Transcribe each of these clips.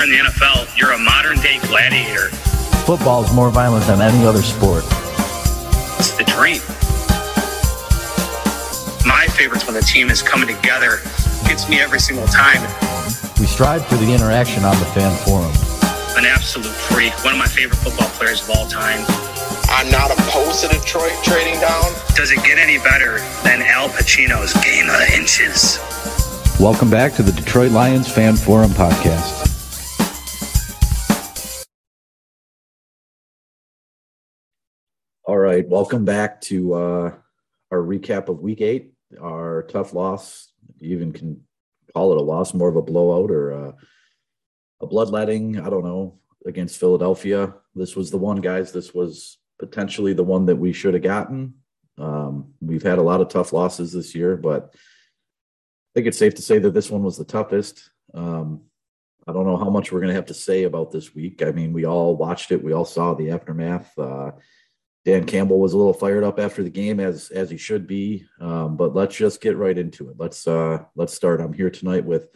you're in the NFL, you're a modern day gladiator. Football is more violent than any other sport. It's the dream. My favorite's when the team is coming together. Gets me every single time. We strive for the interaction on the fan forum. An absolute freak. One of my favorite football players of all time. I'm not opposed to Detroit trading down. Does it get any better than Al Pacino's Game of Inches? Welcome back to the Detroit Lions Fan Forum podcast. All right, welcome back to uh, our recap of Week Eight. Our tough loss, you even can call it a loss, more of a blowout or a, a bloodletting. I don't know against Philadelphia. This was the one, guys. This was potentially the one that we should have gotten. Um, we've had a lot of tough losses this year, but I think it's safe to say that this one was the toughest. Um, I don't know how much we're going to have to say about this week. I mean, we all watched it, we all saw the aftermath. Uh, Dan Campbell was a little fired up after the game, as as he should be. Um, but let's just get right into it. Let's uh, let's start. I'm here tonight with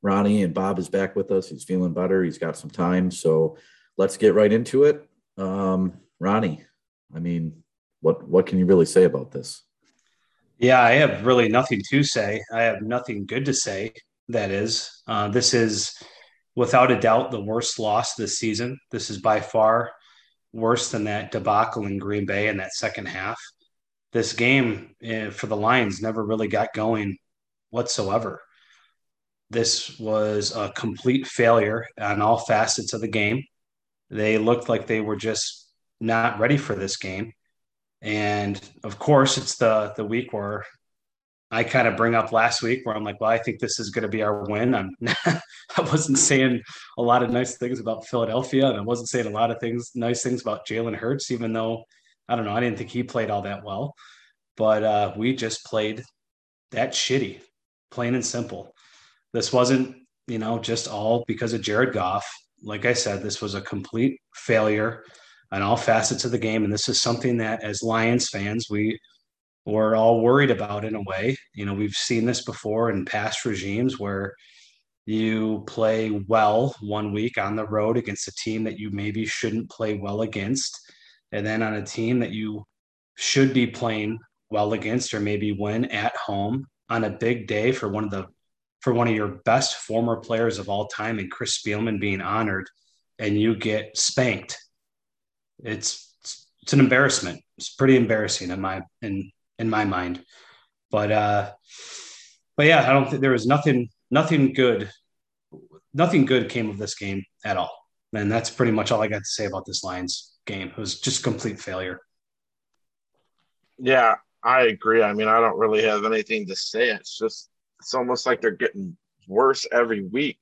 Ronnie, and Bob is back with us. He's feeling better. He's got some time, so let's get right into it. Um, Ronnie, I mean, what what can you really say about this? Yeah, I have really nothing to say. I have nothing good to say. That is, uh, this is without a doubt the worst loss this season. This is by far worse than that debacle in Green Bay in that second half. This game uh, for the Lions never really got going whatsoever. This was a complete failure on all facets of the game. They looked like they were just not ready for this game. And of course, it's the the week where I kind of bring up last week where I'm like, well, I think this is going to be our win. I'm I wasn't saying a lot of nice things about Philadelphia, and I wasn't saying a lot of things, nice things about Jalen Hurts, even though I don't know, I didn't think he played all that well. But uh, we just played that shitty, plain and simple. This wasn't, you know, just all because of Jared Goff. Like I said, this was a complete failure on all facets of the game, and this is something that, as Lions fans, we we're all worried about in a way. You know, we've seen this before in past regimes where you play well one week on the road against a team that you maybe shouldn't play well against, and then on a team that you should be playing well against or maybe win at home on a big day for one of the for one of your best former players of all time and Chris Spielman being honored and you get spanked. It's it's an embarrassment. It's pretty embarrassing in my in in my mind. But uh, but yeah, I don't think there was nothing nothing good nothing good came of this game at all. And that's pretty much all I got to say about this Lions game. It was just complete failure. Yeah, I agree. I mean, I don't really have anything to say. It's just it's almost like they're getting worse every week.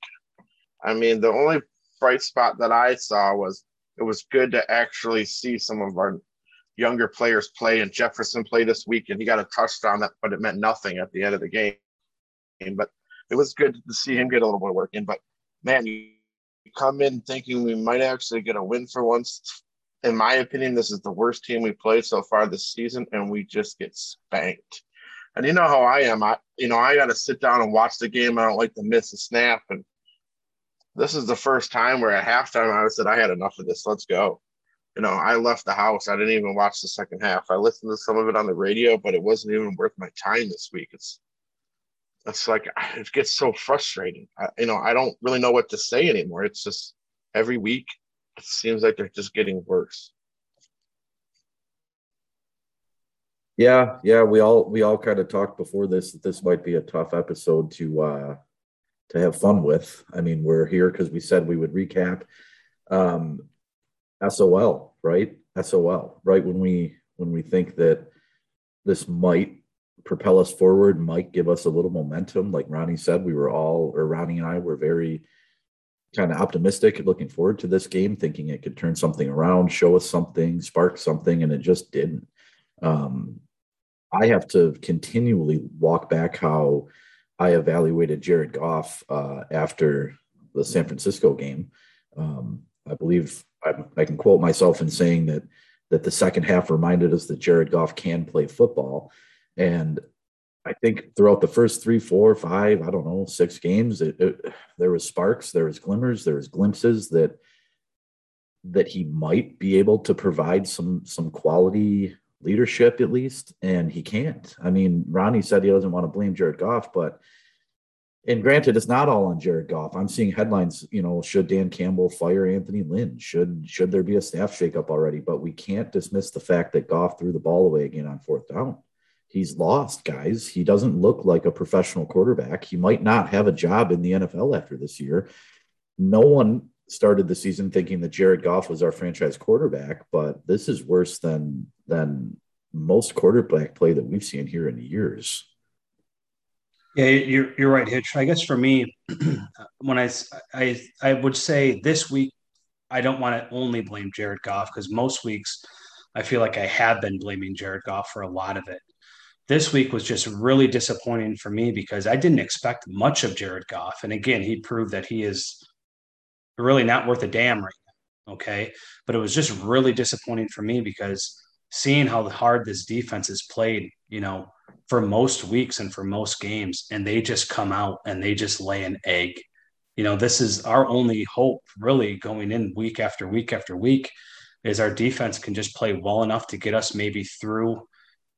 I mean, the only bright spot that I saw was it was good to actually see some of our younger players play. And Jefferson played this week, and he got a touchdown, that, but it meant nothing at the end of the game. But it was good to see him get a little more work in. But man, you come in thinking we might actually get a win for once. In my opinion, this is the worst team we played so far this season, and we just get spanked. And you know how I am. I, you know, I got to sit down and watch the game. I don't like to miss a snap. And this is the first time where at halftime I said, I had enough of this. Let's go you know, I left the house. I didn't even watch the second half. I listened to some of it on the radio, but it wasn't even worth my time this week. It's it's like it gets so frustrating. I, you know, I don't really know what to say anymore. It's just every week it seems like they're just getting worse. Yeah, yeah, we all we all kind of talked before this that this might be a tough episode to uh to have fun with. I mean, we're here because we said we would recap. Um, SOL, right? SOL, right? When we when we think that this might propel us forward, might give us a little momentum. Like Ronnie said, we were all, or Ronnie and I were very kind of optimistic, looking forward to this game, thinking it could turn something around, show us something, spark something, and it just didn't. Um, I have to continually walk back how I evaluated Jared Goff uh, after the San Francisco game. Um, I believe I, I can quote myself in saying that that the second half reminded us that Jared Goff can play football, and I think throughout the first three, four, five, I don't know, six games, it, it, there was sparks, there was glimmers, there was glimpses that that he might be able to provide some some quality leadership at least, and he can't. I mean, Ronnie said he doesn't want to blame Jared Goff, but and granted, it's not all on Jared Goff. I'm seeing headlines, you know, should Dan Campbell fire Anthony Lynn? Should should there be a staff shakeup already? But we can't dismiss the fact that Goff threw the ball away again on fourth down he's lost, guys. He doesn't look like a professional quarterback. He might not have a job in the NFL after this year. No one started the season thinking that Jared Goff was our franchise quarterback, but this is worse than than most quarterback play that we've seen here in years. Yeah, you're you're right, Hitch. I guess for me, when I I I would say this week, I don't want to only blame Jared Goff because most weeks I feel like I have been blaming Jared Goff for a lot of it this week was just really disappointing for me because I didn't expect much of Jared Goff. And again, he proved that he is really not worth a damn right now. Okay. But it was just really disappointing for me because seeing how hard this defense has played, you know, for most weeks and for most games, and they just come out and they just lay an egg. You know, this is our only hope really going in week after week after week is our defense can just play well enough to get us maybe through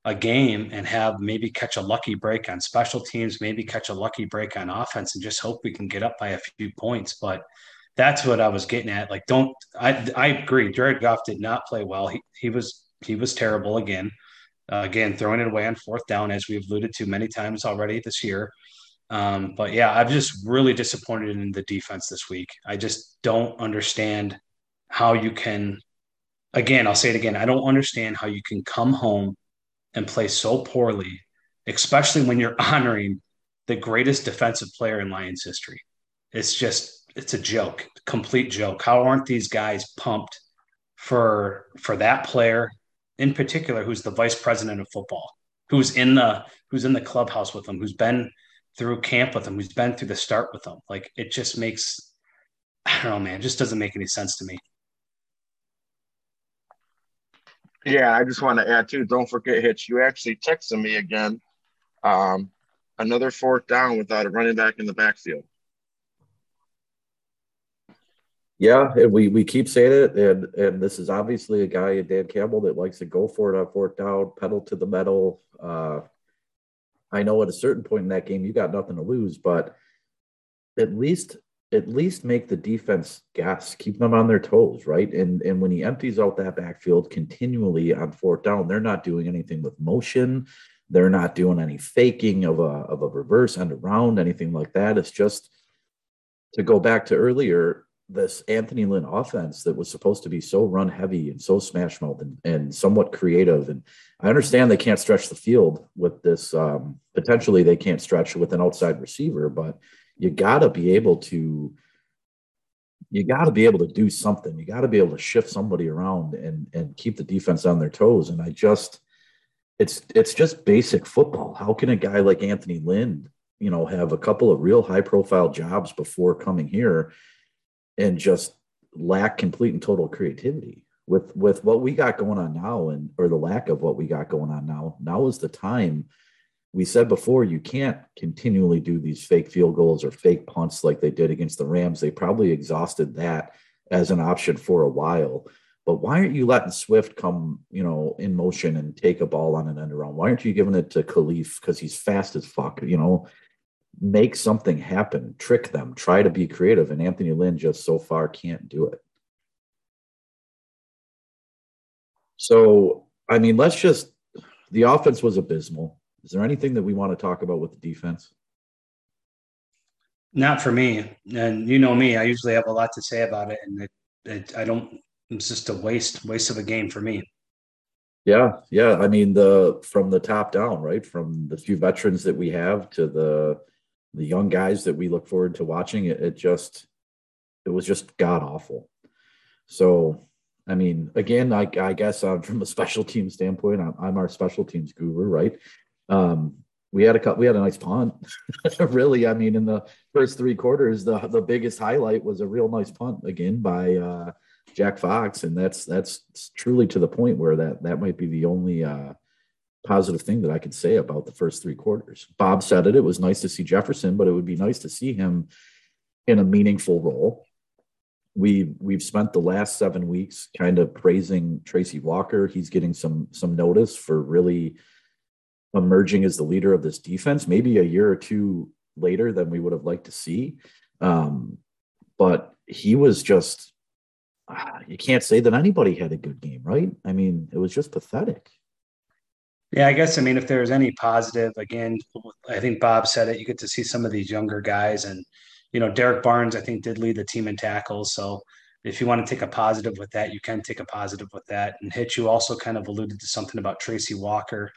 a game and have maybe catch a lucky break on special teams, maybe catch a lucky break on offense, and just hope we can get up by a few points. But that's what I was getting at. Like, don't I? I agree. Jared Goff did not play well. He he was he was terrible again. Uh, again, throwing it away on fourth down, as we've alluded to many times already this year. Um, but yeah, I'm just really disappointed in the defense this week. I just don't understand how you can. Again, I'll say it again. I don't understand how you can come home and play so poorly, especially when you're honoring the greatest defensive player in Lions history. It's just it's a joke, complete joke. How aren't these guys pumped for for that player in particular who's the vice president of football, who's in the who's in the clubhouse with them, who's been through camp with them, who's been through the start with them. Like it just makes I don't know, man, it just doesn't make any sense to me. Yeah, I just want to add too. Don't forget, Hitch. You actually texted me again. Um, another fourth down without a running back in the backfield. Yeah, and we we keep saying it, and and this is obviously a guy, in Dan Campbell, that likes to go for it on fourth down, pedal to the metal. Uh, I know at a certain point in that game, you got nothing to lose, but at least at least make the defense guess, keep them on their toes, right? And and when he empties out that backfield continually on fourth down, they're not doing anything with motion. They're not doing any faking of a of a reverse and around, anything like that. It's just to go back to earlier, this Anthony Lynn offense that was supposed to be so run heavy and so smash mouth and, and somewhat creative. And I understand they can't stretch the field with this. Um, potentially, they can't stretch with an outside receiver, but you got to be able to you got to be able to do something. You got to be able to shift somebody around and and keep the defense on their toes. And I just it's it's just basic football. How can a guy like Anthony Lynn, you know, have a couple of real high profile jobs before coming here and just lack complete and total creativity? With with what we got going on now and or the lack of what we got going on now, now is the time we said before you can't continually do these fake field goals or fake punts like they did against the Rams. They probably exhausted that as an option for a while. But why aren't you letting Swift come, you know, in motion and take a ball on an end around? Why aren't you giving it to Kalif because he's fast as fuck? You know, make something happen, trick them, try to be creative. And Anthony Lynn just so far can't do it. So, I mean, let's just the offense was abysmal. Is there anything that we want to talk about with the defense? Not for me. And you know me, I usually have a lot to say about it. And it, it, I don't, it's just a waste, waste of a game for me. Yeah. Yeah. I mean, the, from the top down, right? From the few veterans that we have to the, the young guys that we look forward to watching, it, it just, it was just god awful. So, I mean, again, I, I guess uh, from a special team standpoint, I'm, I'm, our special teams guru, right? Um, we had a we had a nice punt. really, I mean, in the first three quarters, the the biggest highlight was a real nice punt again by uh, Jack Fox, and that's that's truly to the point where that that might be the only uh, positive thing that I could say about the first three quarters. Bob said it. It was nice to see Jefferson, but it would be nice to see him in a meaningful role. We we've spent the last seven weeks kind of praising Tracy Walker. He's getting some some notice for really emerging as the leader of this defense. Maybe a year or two later than we would have liked to see, um, but he was just. Uh, you can't say that anybody had a good game, right? I mean, it was just pathetic. Yeah, I guess I mean if there's any positive, again, I think Bob said it. You get to see some of these younger guys, and you know, Derrick Barnes, I think, did lead the team in tackles. So if you want to take a positive with that, you can take a positive with that. And Hitch, you also kind of alluded to something about Tracy Walker.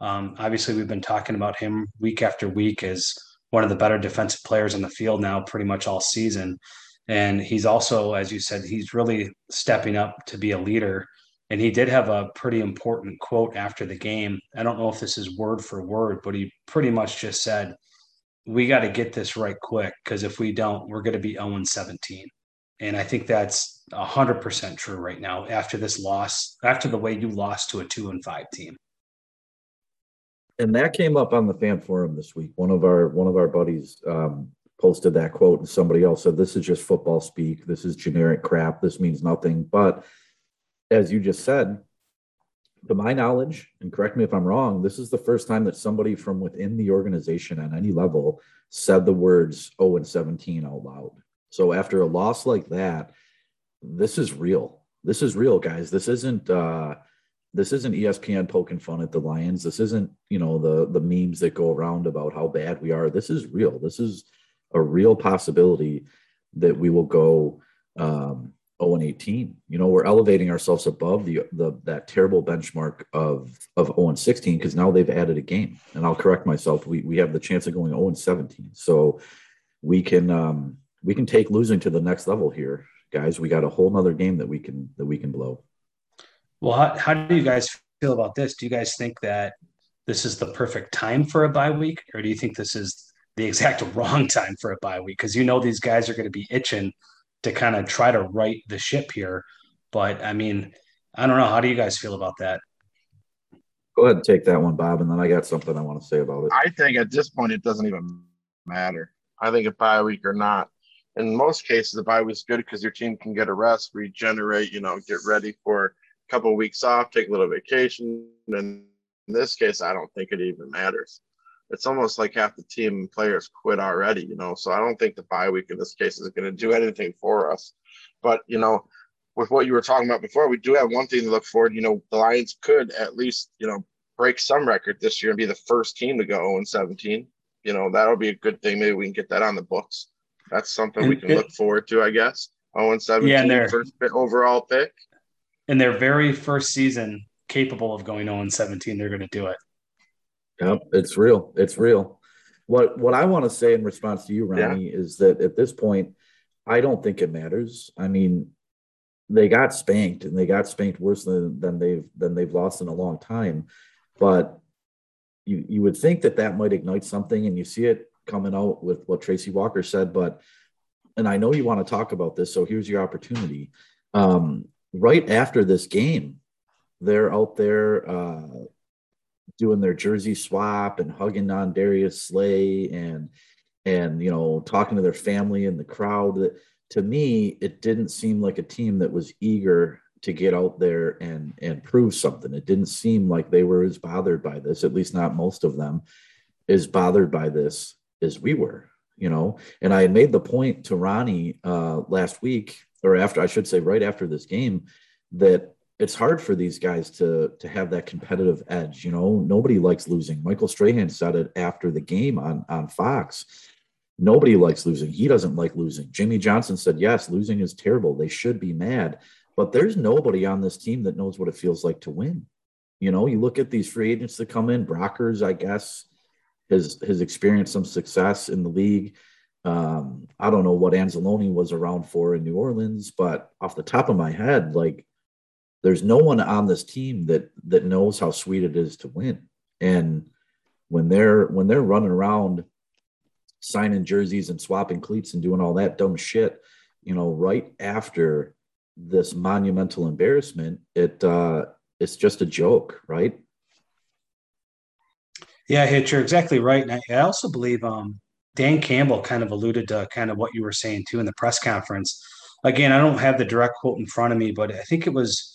Um, obviously, we've been talking about him week after week as one of the better defensive players on the field now, pretty much all season. And he's also, as you said, he's really stepping up to be a leader. And he did have a pretty important quote after the game. I don't know if this is word for word, but he pretty much just said, we got to get this right quick because if we don't, we're going to be 0 17. And I think that's 100% true right now after this loss, after the way you lost to a 2 and 5 team. And that came up on the fan forum this week. One of our one of our buddies um, posted that quote, and somebody else said, "This is just football speak. This is generic crap. This means nothing." But as you just said, to my knowledge, and correct me if I'm wrong, this is the first time that somebody from within the organization at any level said the words 0 and 17 out loud. So after a loss like that, this is real. This is real, guys. This isn't uh this isn't ESPN poking fun at the Lions. This isn't, you know, the the memes that go around about how bad we are. This is real. This is a real possibility that we will go um 0 and 18. You know, we're elevating ourselves above the the that terrible benchmark of of 0 and 16 because now they've added a game. And I'll correct myself. We we have the chance of going 0 and 17. So we can um we can take losing to the next level here, guys. We got a whole nother game that we can that we can blow. Well, how, how do you guys feel about this? Do you guys think that this is the perfect time for a bye week, or do you think this is the exact wrong time for a bye week? Because you know these guys are going to be itching to kind of try to right the ship here. But I mean, I don't know. How do you guys feel about that? Go ahead and take that one, Bob, and then I got something I want to say about it. I think at this point it doesn't even matter. I think a bye week or not. In most cases, a bye week is good because your team can get a rest, regenerate, you know, get ready for a couple of weeks off, take a little vacation. And in this case, I don't think it even matters it's almost like half the team players quit already, you know. So I don't think the bye week in this case is going to do anything for us. But you know, with what you were talking about before, we do have one thing to look forward. You know, the Lions could at least you know break some record this year and be the first team to go 0 17. You know, that'll be a good thing. Maybe we can get that on the books. That's something we can look forward to, I guess. 0 17, yeah, first overall pick. In their very first season, capable of going 0 17, they're going to do it. Yep, it's real. It's real. What what I want to say in response to you, Ronnie, yeah. is that at this point, I don't think it matters. I mean, they got spanked and they got spanked worse than, than they've than they've lost in a long time. But you you would think that that might ignite something, and you see it coming out with what Tracy Walker said. But and I know you want to talk about this, so here's your opportunity. Um, right after this game, they're out there uh, doing their jersey swap and hugging on Darius Slay and and you know talking to their family in the crowd. That to me, it didn't seem like a team that was eager to get out there and and prove something. It didn't seem like they were as bothered by this, at least not most of them, as bothered by this as we were. You know, and I had made the point to Ronnie uh, last week, or after I should say, right after this game, that it's hard for these guys to to have that competitive edge. You know, nobody likes losing. Michael Strahan said it after the game on on Fox. Nobody likes losing. He doesn't like losing. Jimmy Johnson said, "Yes, losing is terrible. They should be mad." But there's nobody on this team that knows what it feels like to win. You know, you look at these free agents that come in. Brockers, I guess, has has experienced some success in the league. Um, I don't know what Anzalone was around for in New Orleans, but off the top of my head, like there's no one on this team that that knows how sweet it is to win. And when they're when they're running around signing jerseys and swapping cleats and doing all that dumb shit, you know, right after this monumental embarrassment, it uh it's just a joke, right? Yeah, Hitch, you're exactly right. And I, also believe um, Dan Campbell kind of alluded to kind of what you were saying too in the press conference. Again, I don't have the direct quote in front of me, but I think it was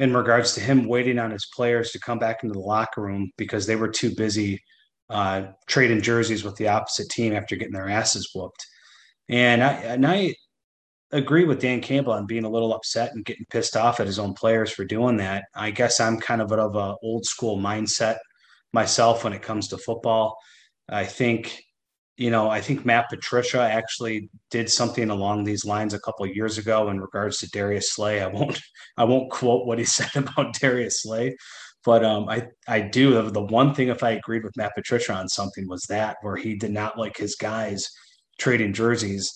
in regards to him waiting on his players to come back into the locker room because they were too busy uh, trading jerseys with the opposite team after getting their asses whooped. And I, and I agree with Dan Campbell on being a little upset and getting pissed off at his own players for doing that. I guess I'm kind of out of a old school mindset myself when it comes to football. I think, you know, I think Matt Patricia actually did something along these lines a couple years ago in regards to Darius Slay. I won't, I won't quote what he said about Darius Slay, but um, I, I do. The one thing, if I agreed with Matt Patricia on something, was that where he did not like his guys trading jerseys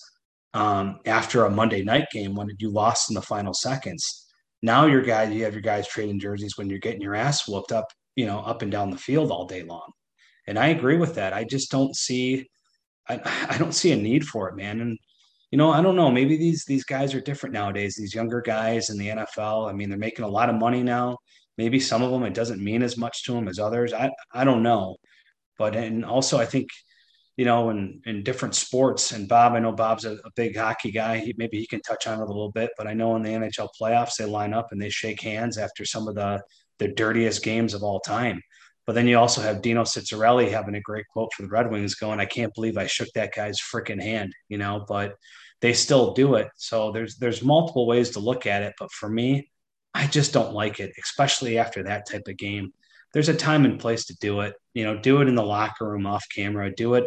um, after a Monday night game when you lost in the final seconds. Now your guys, you have your guys trading jerseys when you're getting your ass whooped up you know, up and down the field all day long. And I agree with that. I just don't see, I, I don't see a need for it, man. And, you know, I don't know. Maybe these these guys are different nowadays. These younger guys in the NFL. I mean, they're making a lot of money now. Maybe some of them it doesn't mean as much to them as others. I I don't know. But and also I think, you know, in in different sports. And Bob, I know Bob's a, a big hockey guy. He, maybe he can touch on it a little bit. But I know in the NHL playoffs they line up and they shake hands after some of the the dirtiest games of all time. But then you also have Dino Ciccarelli having a great quote for the Red Wings going, I can't believe I shook that guy's freaking hand, you know, but they still do it. So there's there's multiple ways to look at it. But for me, I just don't like it, especially after that type of game. There's a time and place to do it. You know, do it in the locker room off camera, do it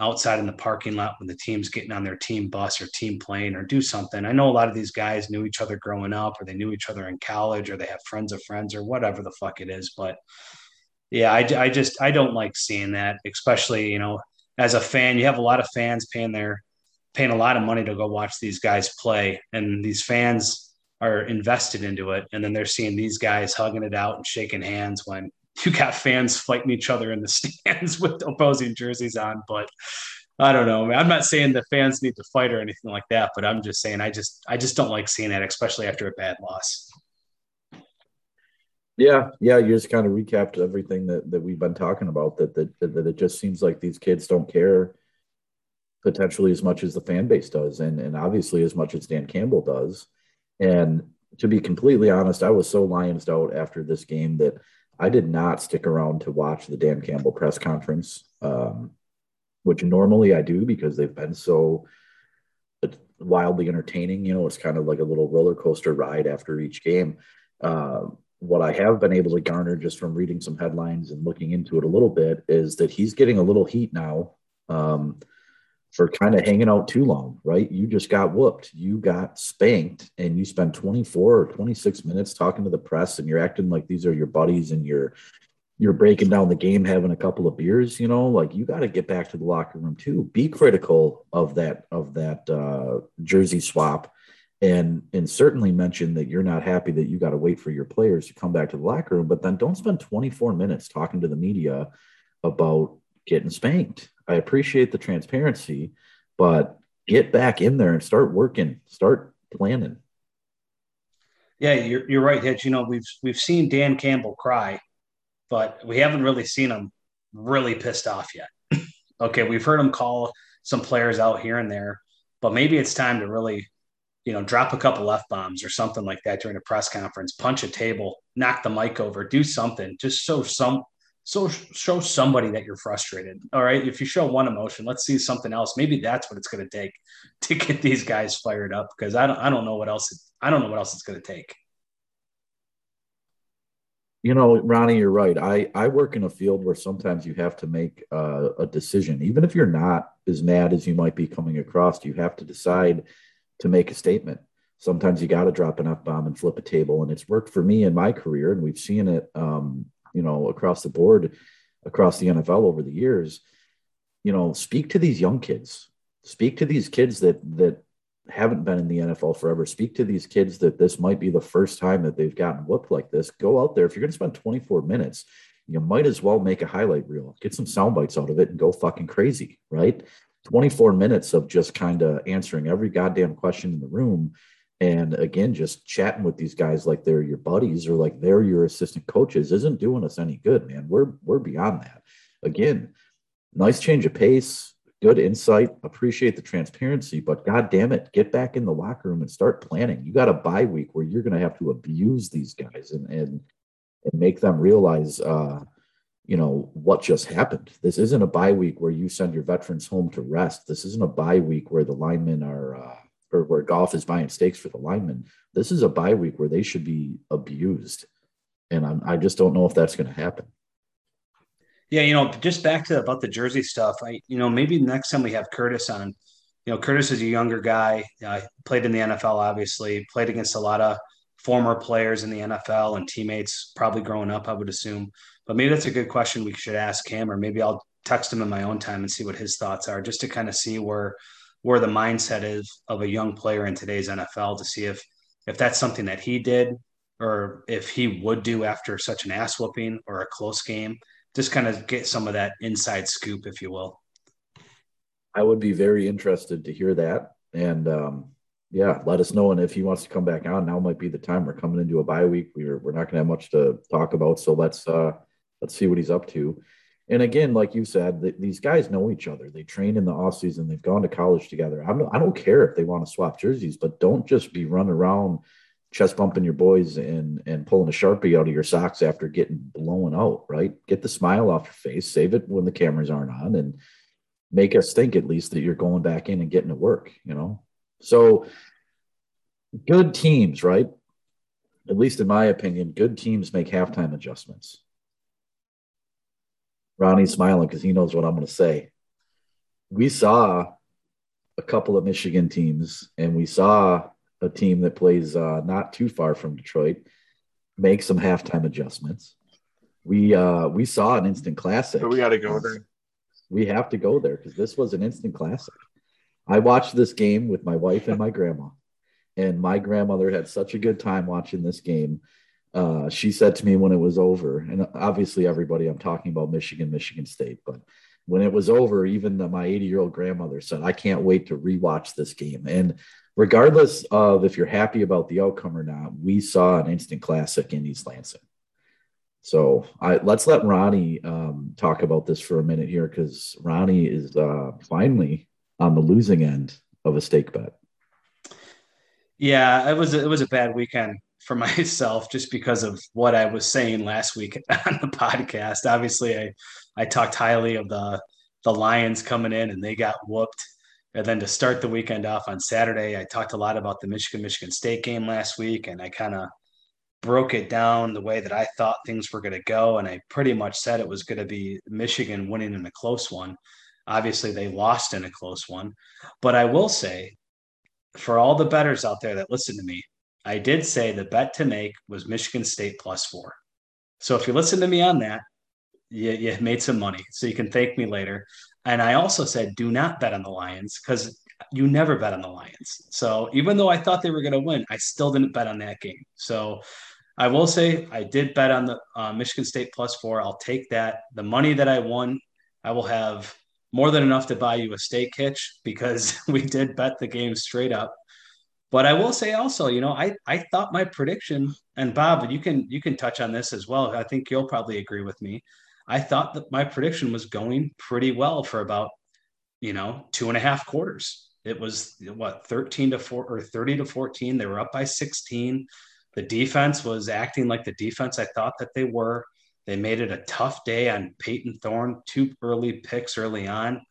outside in the parking lot when the team's getting on their team bus or team plane or do something. I know a lot of these guys knew each other growing up or they knew each other in college or they have friends of friends or whatever the fuck it is. But yeah, I, I just, I don't like seeing that, especially, you know, as a fan, you have a lot of fans paying their, paying a lot of money to go watch these guys play. And these fans are invested into it. And then they're seeing these guys hugging it out and shaking hands when you got fans fighting each other in the stands with opposing jerseys on. But I don't know. I'm not saying the fans need to fight or anything like that, but I'm just saying I just I just don't like seeing that, especially after a bad loss. Yeah, yeah, you just kind of recapped everything that, that we've been talking about. That, that that it just seems like these kids don't care potentially as much as the fan base does, and and obviously as much as Dan Campbell does. And to be completely honest, I was so lionsed out after this game that I did not stick around to watch the Dan Campbell press conference, um, which normally I do because they've been so wildly entertaining. You know, it's kind of like a little roller coaster ride after each game. Uh, what I have been able to garner just from reading some headlines and looking into it a little bit is that he's getting a little heat now. Um, for kind of hanging out too long, right? You just got whooped. You got spanked and you spend 24 or 26 minutes talking to the press and you're acting like these are your buddies and you're you're breaking down the game having a couple of beers, you know, like you got to get back to the locker room too. Be critical of that of that uh, jersey swap and and certainly mention that you're not happy that you got to wait for your players to come back to the locker room, but then don't spend 24 minutes talking to the media about getting spanked. I appreciate the transparency, but get back in there and start working, start planning. Yeah, you're, you're right, Hitch. You know, we've we've seen Dan Campbell cry, but we haven't really seen him really pissed off yet. okay, we've heard him call some players out here and there, but maybe it's time to really, you know, drop a couple f bombs or something like that during a press conference, punch a table, knock the mic over, do something, just so some so show somebody that you're frustrated. All right. If you show one emotion, let's see something else. Maybe that's what it's going to take to get these guys fired up because I don't, I don't know what else, I don't know what else it's going to take. You know, Ronnie, you're right. I, I work in a field where sometimes you have to make uh, a decision. Even if you're not as mad as you might be coming across, you have to decide to make a statement. Sometimes you got to drop an F bomb and flip a table. And it's worked for me in my career. And we've seen it um, you know, across the board, across the NFL over the years, you know, speak to these young kids, speak to these kids that that haven't been in the NFL forever. Speak to these kids that this might be the first time that they've gotten whooped like this. Go out there. If you're going to spend 24 minutes, you might as well make a highlight reel, get some sound bites out of it, and go fucking crazy, right? 24 minutes of just kind of answering every goddamn question in the room and again, just chatting with these guys like they're your buddies or like they're your assistant coaches isn't doing us any good, man. We're we're beyond that. again, nice change of pace, good insight, appreciate the transparency, but god damn it, get back in the locker room and start planning. You got a bye week where you're going to have to abuse these guys and and and make them realize uh you know what just happened. This isn't a bye week where you send your veterans home to rest. This isn't a bye week where the linemen are uh, or where Goff is buying steaks for the linemen. This is a bye week where they should be abused, and I'm, I just don't know if that's going to happen. Yeah, you know, just back to about the jersey stuff. I, you know, maybe next time we have Curtis on, you know, Curtis is a younger guy. Uh, played in the NFL, obviously. Played against a lot of former players in the NFL and teammates, probably growing up. I would assume. But maybe that's a good question we should ask him, or maybe I'll text him in my own time and see what his thoughts are, just to kind of see where where the mindset is of a young player in today's NFL to see if if that's something that he did or if he would do after such an ass whooping or a close game. Just kind of get some of that inside scoop, if you will. I would be very interested to hear that. And um, yeah, let us know. And if he wants to come back on, now might be the time. We're coming into a bye week. We're we're not gonna have much to talk about. So let's uh let's see what he's up to. And again, like you said, th- these guys know each other. They train in the off season. They've gone to college together. I'm, I don't care if they want to swap jerseys, but don't just be running around chest bumping your boys and and pulling a sharpie out of your socks after getting blown out. Right? Get the smile off your face. Save it when the cameras aren't on, and make us think at least that you're going back in and getting to work. You know. So good teams, right? At least in my opinion, good teams make halftime adjustments Ronnie's smiling because he knows what I'm going to say. We saw a couple of Michigan teams, and we saw a team that plays uh, not too far from Detroit make some halftime adjustments. We uh, we saw an instant classic. But we got to go there. We have to go there because this was an instant classic. I watched this game with my wife and my grandma, and my grandmother had such a good time watching this game uh, she said to me when it was over, and obviously everybody I'm talking about Michigan, Michigan State, but when it was over, even the, my 80 year old grandmother said, I can't wait to rewatch this game. And regardless of if you're happy about the outcome or not, we saw an instant classic in East Lansing. So I, let's let Ronnie um, talk about this for a minute here because Ronnie is uh, finally on the losing end of a steak bet. Yeah, it was it was a bad weekend for myself just because of what I was saying last week on the podcast. Obviously, I I talked highly of the the Lions coming in and they got whooped. And then to start the weekend off on Saturday, I talked a lot about the Michigan Michigan State game last week, and I kind of broke it down the way that I thought things were going to go, and I pretty much said it was going to be Michigan winning in a close one. Obviously, they lost in a close one, but I will say, for all the betters out there that listen to me, I did say the bet to make was Michigan State plus four. So if you listen to me on that, you, you made some money. So you can thank me later. And I also said, do not bet on the Lions because you never bet on the Lions. So even though I thought they were going to win, I still didn't bet on that game. So I will say I did bet on the uh, Michigan State plus four. I'll take that. The money that I won, I will have more than enough to buy you a steak hitch because we did bet the game straight up. But I will say also, you know, I I thought my prediction, and Bob, you can you can touch on this as well. I think you'll probably agree with me. I thought that my prediction was going pretty well for about, you know, two and a half quarters. It was what 13 to 4 or 30 to 14. They were up by 16. The defense was acting like the defense I thought that they were. They made it a tough day on Payton Thorne, two early picks early on.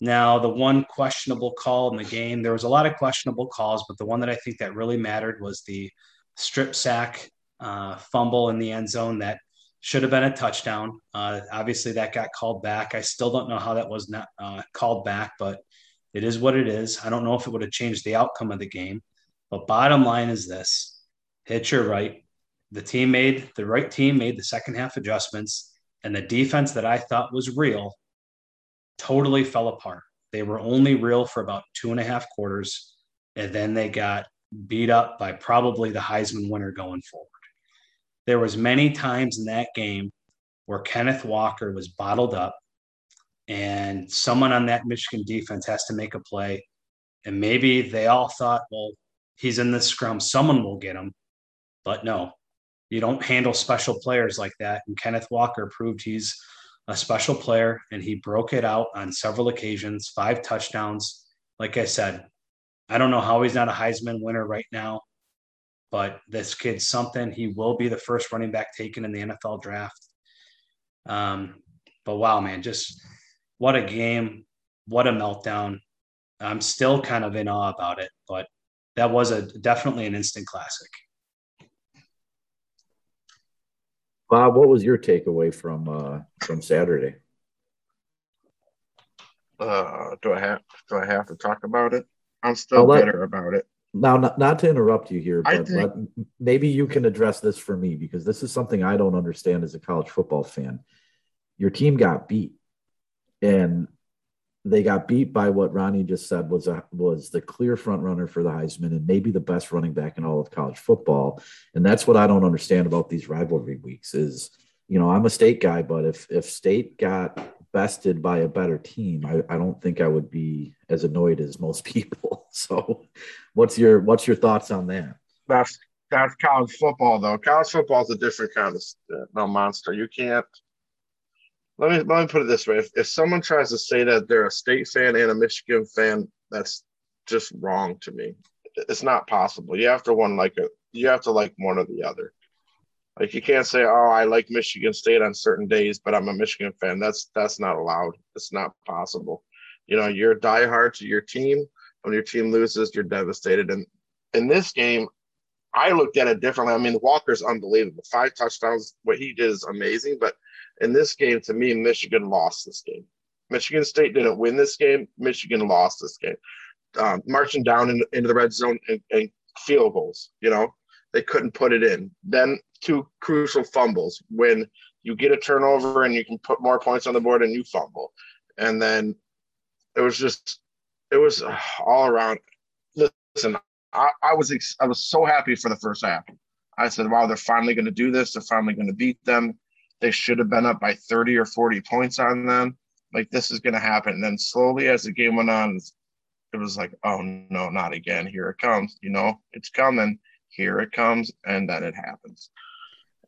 Now, the one questionable call in the game, there was a lot of questionable calls, but the one that I think that really mattered was the strip sack uh, fumble in the end zone that should have been a touchdown. Uh, obviously, that got called back. I still don't know how that was not uh, called back, but it is what it is. I don't know if it would have changed the outcome of the game. But bottom line is this: hit your right. The team made the right team made the second half adjustments, and the defense that I thought was real totally fell apart. They were only real for about two and a half quarters, and then they got beat up by probably the Heisman winner going forward. There was many times in that game where Kenneth Walker was bottled up, and someone on that Michigan defense has to make a play. And maybe they all thought, well, he's in this scrum, someone will get him. But no, you don't handle special players like that. And Kenneth Walker proved he's a special player, and he broke it out on several occasions, five touchdowns. Like I said, I don't know how he's not a Heisman winner right now, but this kid's something. He will be the first running back taken in the NFL draft. Um, but wow, man, just what a game, what a meltdown. I'm still kind of in awe about it, but that was a definitely an instant classic. Bob, what was your takeaway from uh, from Saturday? Uh, do I have do I have to talk about it? I'm still let, bitter about it. Now, not, not to interrupt you here, but think, maybe you can address this for me because this is something I don't understand as a college football fan. Your team got beat, and they got beat by what Ronnie just said was a, was the clear front runner for the Heisman and maybe the best running back in all of college football. And that's what I don't understand about these rivalry weeks is, you know, I'm a state guy, but if if state got bested by a better team, I, I don't think I would be as annoyed as most people. So what's your what's your thoughts on that? That's that's college football though. College football is a different kind of uh, no monster. You can't let me let me put it this way: if, if someone tries to say that they're a state fan and a Michigan fan, that's just wrong to me. It's not possible. You have to one like a you have to like one or the other. Like you can't say, "Oh, I like Michigan State on certain days, but I'm a Michigan fan." That's that's not allowed. It's not possible. You know, you're diehard to your team. When your team loses, you're devastated. And in this game, I looked at it differently. I mean, Walker's unbelievable. Five touchdowns. What he did is amazing. But in this game, to me, Michigan lost this game. Michigan State didn't win this game. Michigan lost this game. Um, marching down in, into the red zone and, and field goals, you know, they couldn't put it in. Then two crucial fumbles when you get a turnover and you can put more points on the board and you fumble. And then it was just, it was all around. Listen, I, I was I was so happy for the first half. I said, "Wow, they're finally going to do this. They're finally going to beat them. They should have been up by 30 or 40 points on them. Like this is going to happen." And then slowly, as the game went on, it was like, "Oh no, not again! Here it comes! You know, it's coming. Here it comes!" And then it happens.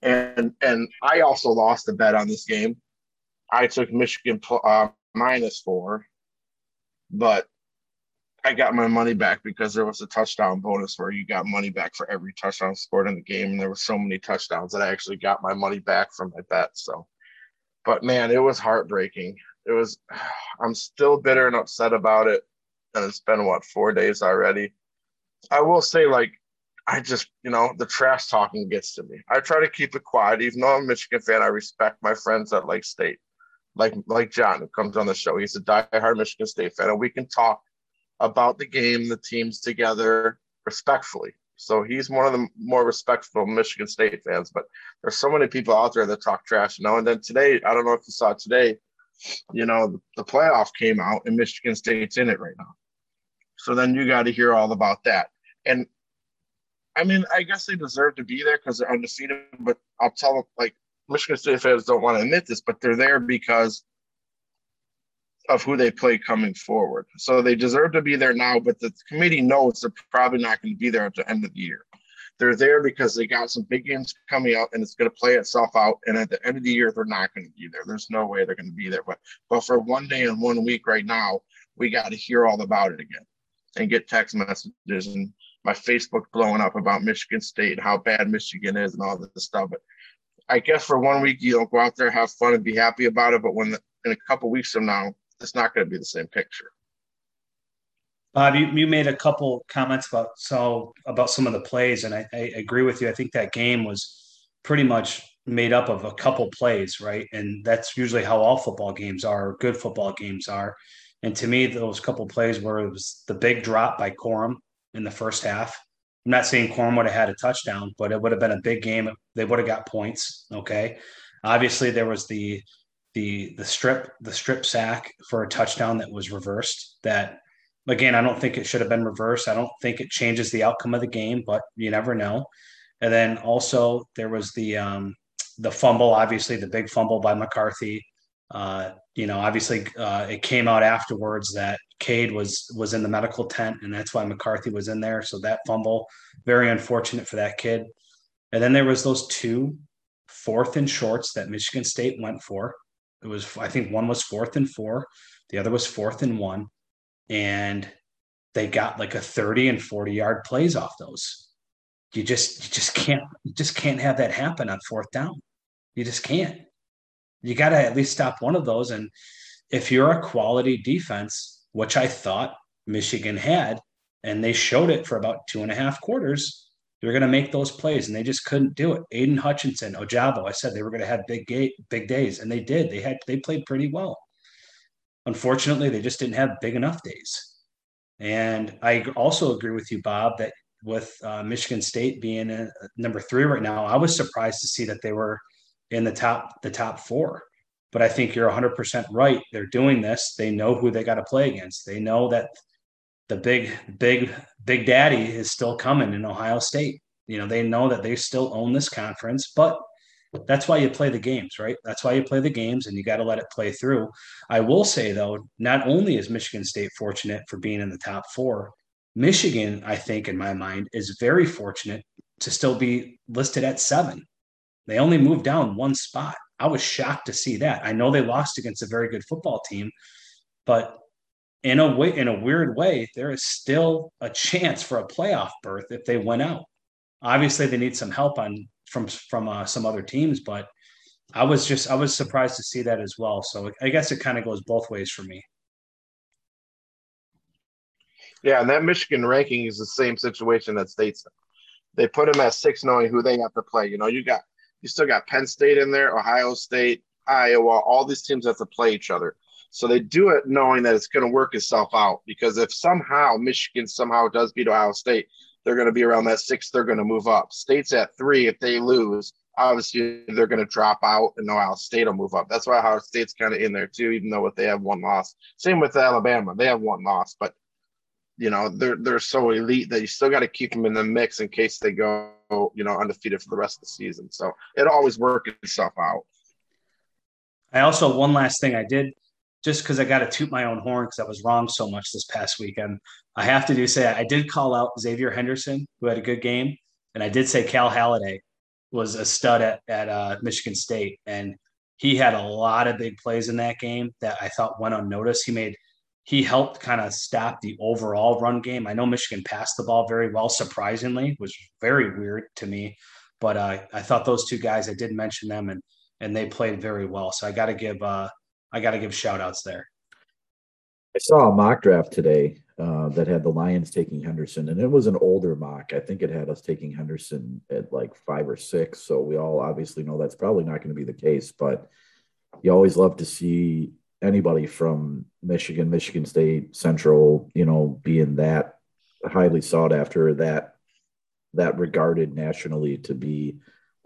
And and I also lost a bet on this game. I took Michigan uh, minus four, but I got my money back because there was a touchdown bonus where you got money back for every touchdown scored in the game. And there were so many touchdowns that I actually got my money back from my bet. So, but man, it was heartbreaking. It was, I'm still bitter and upset about it. And it's been what, four days already. I will say, like, I just, you know, the trash talking gets to me. I try to keep it quiet. Even though I'm a Michigan fan, I respect my friends at Lake State. Like like John, who comes on the show. He's a diehard Michigan State fan, and we can talk about the game, the teams together respectfully. So he's one of the more respectful Michigan State fans. But there's so many people out there that talk trash, you know. And then today, I don't know if you saw today, you know, the, the playoff came out and Michigan State's in it right now. So then you got to hear all about that. And I mean, I guess they deserve to be there because they're undefeated. But I'll tell them, like, Michigan State fans don't want to admit this, but they're there because of who they play coming forward. So they deserve to be there now, but the committee knows they're probably not going to be there at the end of the year. They're there because they got some big games coming out and it's going to play itself out. And at the end of the year, they're not going to be there. There's no way they're going to be there. But but for one day and one week right now, we got to hear all about it again and get text messages and my Facebook blowing up about Michigan State and how bad Michigan is and all this stuff. But I guess for one week you don't go out there, have fun, and be happy about it. But when in a couple weeks from now, it's not going to be the same picture. Bob, you, you made a couple comments about so about some of the plays, and I, I agree with you. I think that game was pretty much made up of a couple plays, right? And that's usually how all football games are, good football games are. And to me, those couple plays where it was the big drop by Corum in the first half. I'm not saying Corum would have had a touchdown, but it would have been a big game. They would have got points. Okay. Obviously, there was the the the strip the strip sack for a touchdown that was reversed. That again, I don't think it should have been reversed. I don't think it changes the outcome of the game, but you never know. And then also there was the um, the fumble, obviously the big fumble by McCarthy. Uh, you know, obviously uh, it came out afterwards that Cade was was in the medical tent, and that's why McCarthy was in there. So that fumble, very unfortunate for that kid. And then there was those two fourth and shorts that Michigan State went for It was I think one was fourth and four, the other was fourth and one, and they got like a 30 and 40 yard plays off those. You just you just can't you just can't have that happen on fourth down. You just can't. You got to at least stop one of those. And if you're a quality defense, which I thought Michigan had, and they showed it for about two and a half quarters, they're going to make those plays, and they just couldn't do it. Aidan Hutchinson, Ojabo, I said they were going to have big big days, and they did. They had they played pretty well. Unfortunately, they just didn't have big enough days. And I also agree with you, Bob, that with uh, Michigan State being a, number three right now, I was surprised to see that they were in the top the top four. But I think you're 100% right. They're doing this. They know who they got to play against. They know that the big, big, big daddy is still coming in Ohio State. You know, they know that they still own this conference, but that's why you play the games, right? That's why you play the games and you got to let it play through. I will say, though, not only is Michigan State fortunate for being in the top four, Michigan, I think, in my mind, is very fortunate to still be listed at seven. They only moved down one spot. I was shocked to see that. I know they lost against a very good football team, but in a way, in a weird way, there is still a chance for a playoff berth if they went out. Obviously, they need some help on from from uh, some other teams, but I was just I was surprised to see that as well. So I guess it kind of goes both ways for me. Yeah, and that Michigan ranking is the same situation that State's. They put them at six, knowing who they have to play. You know, you got you still got Penn State in there, Ohio State, Iowa. All these teams have to play each other. So they do it knowing that it's going to work itself out. Because if somehow Michigan somehow does beat Ohio State, they're going to be around that six. They're going to move up. State's at three. If they lose, obviously they're going to drop out, and Ohio State will move up. That's why Ohio State's kind of in there too, even though they have one loss. Same with Alabama. They have one loss, but you know they're they're so elite that you still got to keep them in the mix in case they go you know undefeated for the rest of the season. So it always works itself out. I also one last thing I did just because I got to toot my own horn because I was wrong so much this past weekend. I have to do say I did call out Xavier Henderson who had a good game, and I did say Cal Haladay was a stud at at uh, Michigan State, and he had a lot of big plays in that game that I thought went unnoticed. He made he helped kind of stop the overall run game. I know Michigan passed the ball very well, surprisingly, was very weird to me. But uh, I thought those two guys, I did mention them, and and they played very well. So I got to give uh, I got to give shout outs there. I saw a mock draft today uh, that had the Lions taking Henderson, and it was an older mock. I think it had us taking Henderson at like five or six. So we all obviously know that's probably not going to be the case, but you always love to see anybody from Michigan, Michigan State, Central, you know, being that highly sought after, that that regarded nationally to be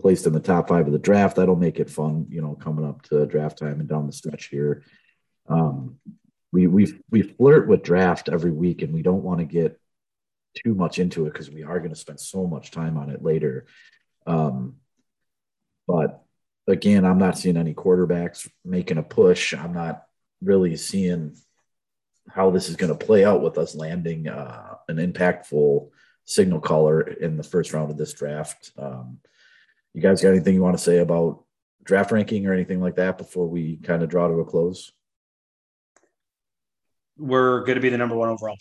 placed in the top five of the draft. That'll make it fun, you know, coming up to draft time and down the stretch here. Um, we we we flirt with draft every week, and we don't want to get too much into it because we are going to spend so much time on it later. Um, but again, I'm not seeing any quarterbacks making a push. I'm not really seeing how this is going to play out with us landing uh, an impactful signal caller in the first round of this draft. Um, you guys got anything you want to say about draft ranking or anything like that before we kind of draw to a close? We're going to be the number one overall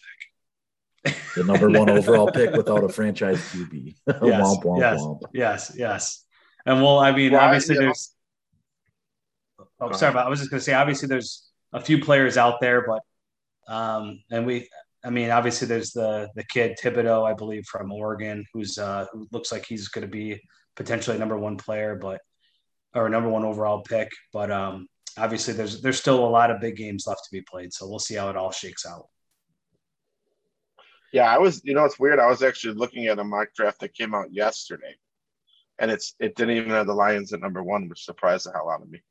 pick. the number one overall pick without a franchise QB. yes, womp, womp, yes, womp. yes, yes. And well, I mean, well, obviously I, there's. Know. Oh, sorry, but I was just going to say, obviously there's a few players out there, but um, and we, I mean, obviously there's the the kid Thibodeaux, I believe, from Oregon, who's uh, who looks like he's going to be potentially a number one player, but or a number one overall pick. But um, obviously there's there's still a lot of big games left to be played, so we'll see how it all shakes out. Yeah, I was. You know, it's weird. I was actually looking at a mock draft that came out yesterday, and it's it didn't even have the Lions at number one, which surprised the hell out of me.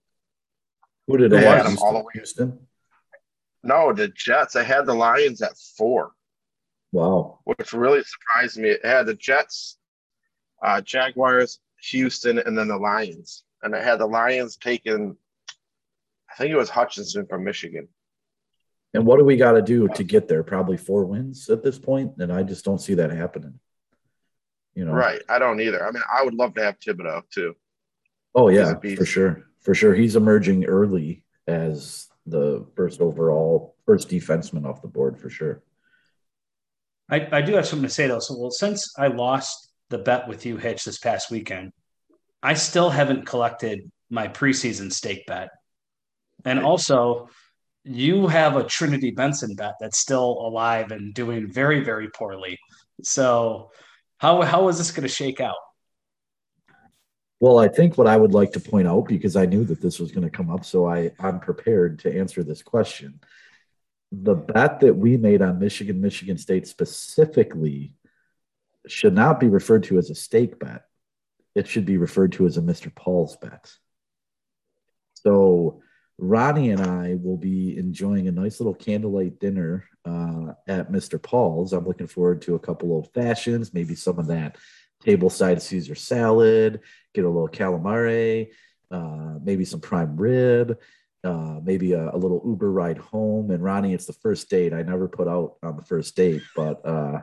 Who did they have? All the way Houston. No, the Jets. I had the Lions at four. Wow, which really surprised me. It had the Jets, uh, Jaguars, Houston, and then the Lions. And it had the Lions taking, I think it was Hutchinson from Michigan. And what do we got to do to get there? Probably four wins at this point, and I just don't see that happening. You know, right? I don't either. I mean, I would love to have Thibodeaux too. Oh yeah, for sure, for sure. He's emerging early as the first overall, first defenseman off the board for sure. I, I do have something to say though. So, well, since I lost the bet with you, Hitch, this past weekend, I still haven't collected my preseason steak bet. And also, you have a Trinity Benson bet that's still alive and doing very, very poorly. So, how how is this going to shake out? Well, I think what I would like to point out, because I knew that this was going to come up, so I, I'm prepared to answer this question. The bet that we made on Michigan, Michigan State specifically should not be referred to as a steak bet. It should be referred to as a Mr. Paul's bet. So Ronnie and I will be enjoying a nice little candlelight dinner uh, at Mr. Paul's. I'm looking forward to a couple old fashions, maybe some of that table side Caesar salad, get a little calamari, uh, maybe some prime rib, uh, maybe a, a, little Uber ride home. And Ronnie, it's the first date. I never put out on the first date, but uh,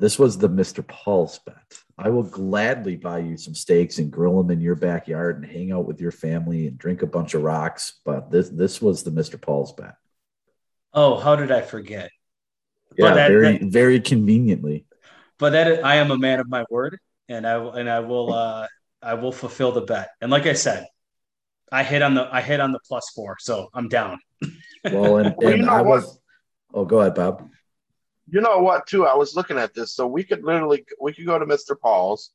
this was the Mr. Paul's bet. I will gladly buy you some steaks and grill them in your backyard and hang out with your family and drink a bunch of rocks. But this this was the Mr. Paul's bet. Oh, how did I forget? Yeah, that, very that, very conveniently. But that I am a man of my word, and I and I will uh, I will fulfill the bet. And like I said, I hit on the I hit on the plus four, so I'm down. well, and, and well, you know I was. What? Oh, go ahead, Bob. You know what? Too, I was looking at this, so we could literally we could go to Mister Paul's,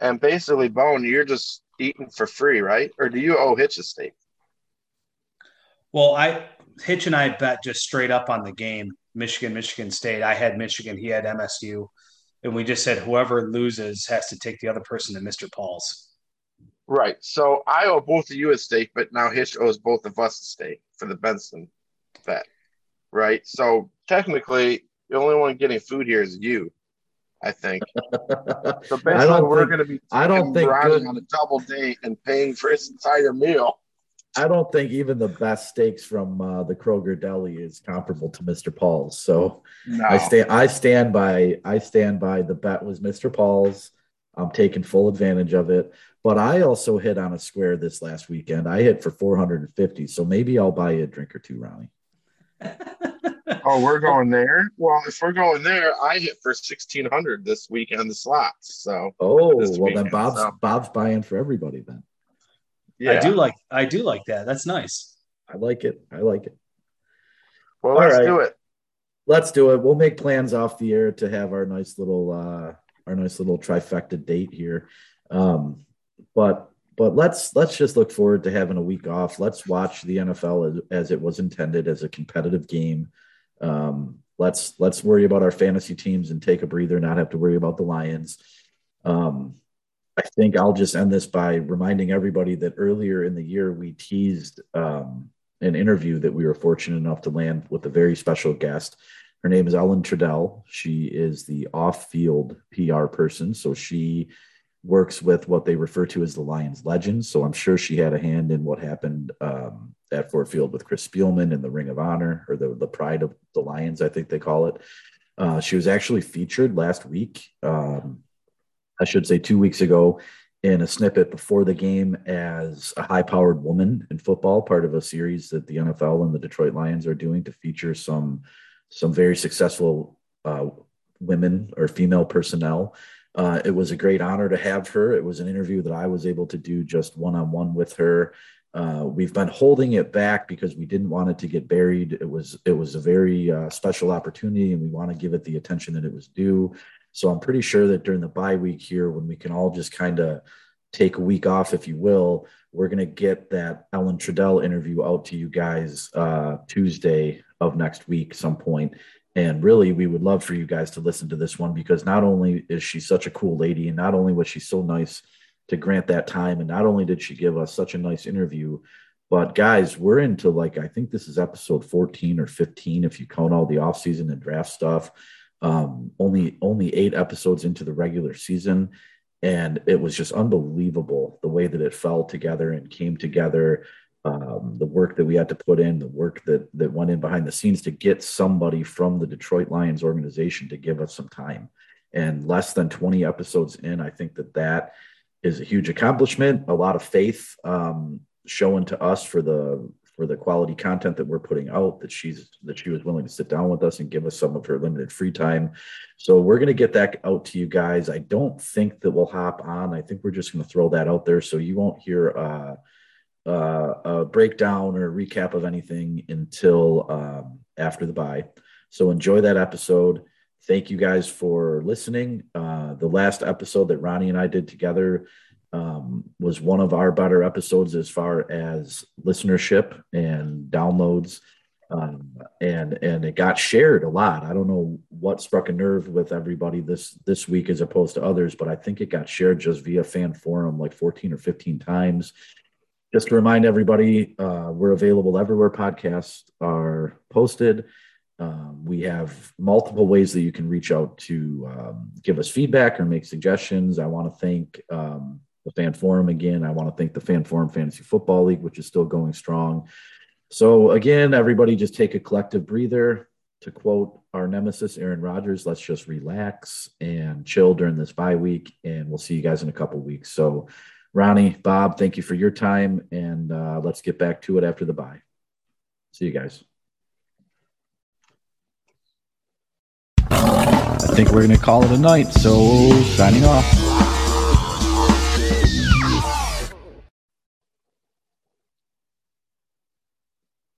and basically, Bone, you're just eating for free, right? Or do you owe Hitch a steak? Well, I Hitch and I bet just straight up on the game, Michigan, Michigan State. I had Michigan, he had MSU and we just said whoever loses has to take the other person to Mr. Paul's. Right. So I owe both of you a steak, but now Hitch owes both of us a steak for the Benson bet. Right. So technically, the only one getting food here is you. I think. so basically, we're going to be I don't think good, on a double date and paying for his entire meal. I don't think even the best steaks from uh, the Kroger Deli is comparable to Mr. Paul's. So no. I stand I stand by I stand by the bet was Mr. Paul's. I'm taking full advantage of it. But I also hit on a square this last weekend. I hit for 450. So maybe I'll buy you a drink or two, Ronnie. oh, we're going there. Well, if we're going there, I hit for 1600 this week on the slots. So oh well, weekend, then Bob's so. Bob's buying for everybody then. Yeah. I do like I do like that. That's nice. I like it. I like it. Well, let's right. do it. Let's do it. We'll make plans off the air to have our nice little uh our nice little trifecta date here. Um, but but let's let's just look forward to having a week off. Let's watch the NFL as, as it was intended as a competitive game. Um, let's let's worry about our fantasy teams and take a breather, not have to worry about the Lions. Um, I think I'll just end this by reminding everybody that earlier in the year we teased um, an interview that we were fortunate enough to land with a very special guest. Her name is Ellen Trudell. She is the off-field PR person, so she works with what they refer to as the Lions legends. So I'm sure she had a hand in what happened um, at Ford Field with Chris Spielman in the Ring of Honor, or the the Pride of the Lions, I think they call it. Uh, she was actually featured last week. Um, I should say, two weeks ago in a snippet before the game as a high powered woman in football, part of a series that the NFL and the Detroit Lions are doing to feature some some very successful uh, women or female personnel. Uh, it was a great honor to have her. It was an interview that I was able to do just one on one with her. Uh, we've been holding it back because we didn't want it to get buried. It was it was a very uh, special opportunity, and we want to give it the attention that it was due. So I'm pretty sure that during the bye week here, when we can all just kind of take a week off, if you will, we're going to get that Ellen Trudell interview out to you guys uh, Tuesday of next week, some point. And really, we would love for you guys to listen to this one because not only is she such a cool lady, and not only was she so nice to grant that time, and not only did she give us such a nice interview, but guys, we're into like I think this is episode 14 or 15 if you count all the offseason and draft stuff. Um, only only eight episodes into the regular season. And it was just unbelievable the way that it fell together and came together um, the work that we had to put in the work that that went in behind the scenes to get somebody from the detroit lions organization to give us some time. And less than 20 episodes in i think that that is a huge accomplishment a lot of faith um, shown to us for the for the quality content that we're putting out that she's that she was willing to sit down with us and give us some of her limited free time. So we're going to get that out to you guys. I don't think that we'll hop on. I think we're just going to throw that out there so you won't hear uh, uh, a breakdown or recap of anything until um, after the bye. so enjoy that episode thank you guys for listening uh, the last episode that ronnie and i did together um, was one of our better episodes as far as listenership and downloads. Um, and and it got shared a lot. I don't know what struck a nerve with everybody this this week as opposed to others, but I think it got shared just via fan forum like 14 or 15 times. Just to remind everybody, uh, we're available everywhere podcasts are posted. Um, we have multiple ways that you can reach out to um, give us feedback or make suggestions. I want to thank um, the fan forum again. I want to thank the fan forum fantasy football league, which is still going strong. So again, everybody just take a collective breather. To quote our nemesis, Aaron Rodgers, let's just relax and chill during this bye week, and we'll see you guys in a couple weeks. So, Ronnie, Bob, thank you for your time, and uh, let's get back to it after the bye. See you guys. I think we're going to call it a night. So, signing off.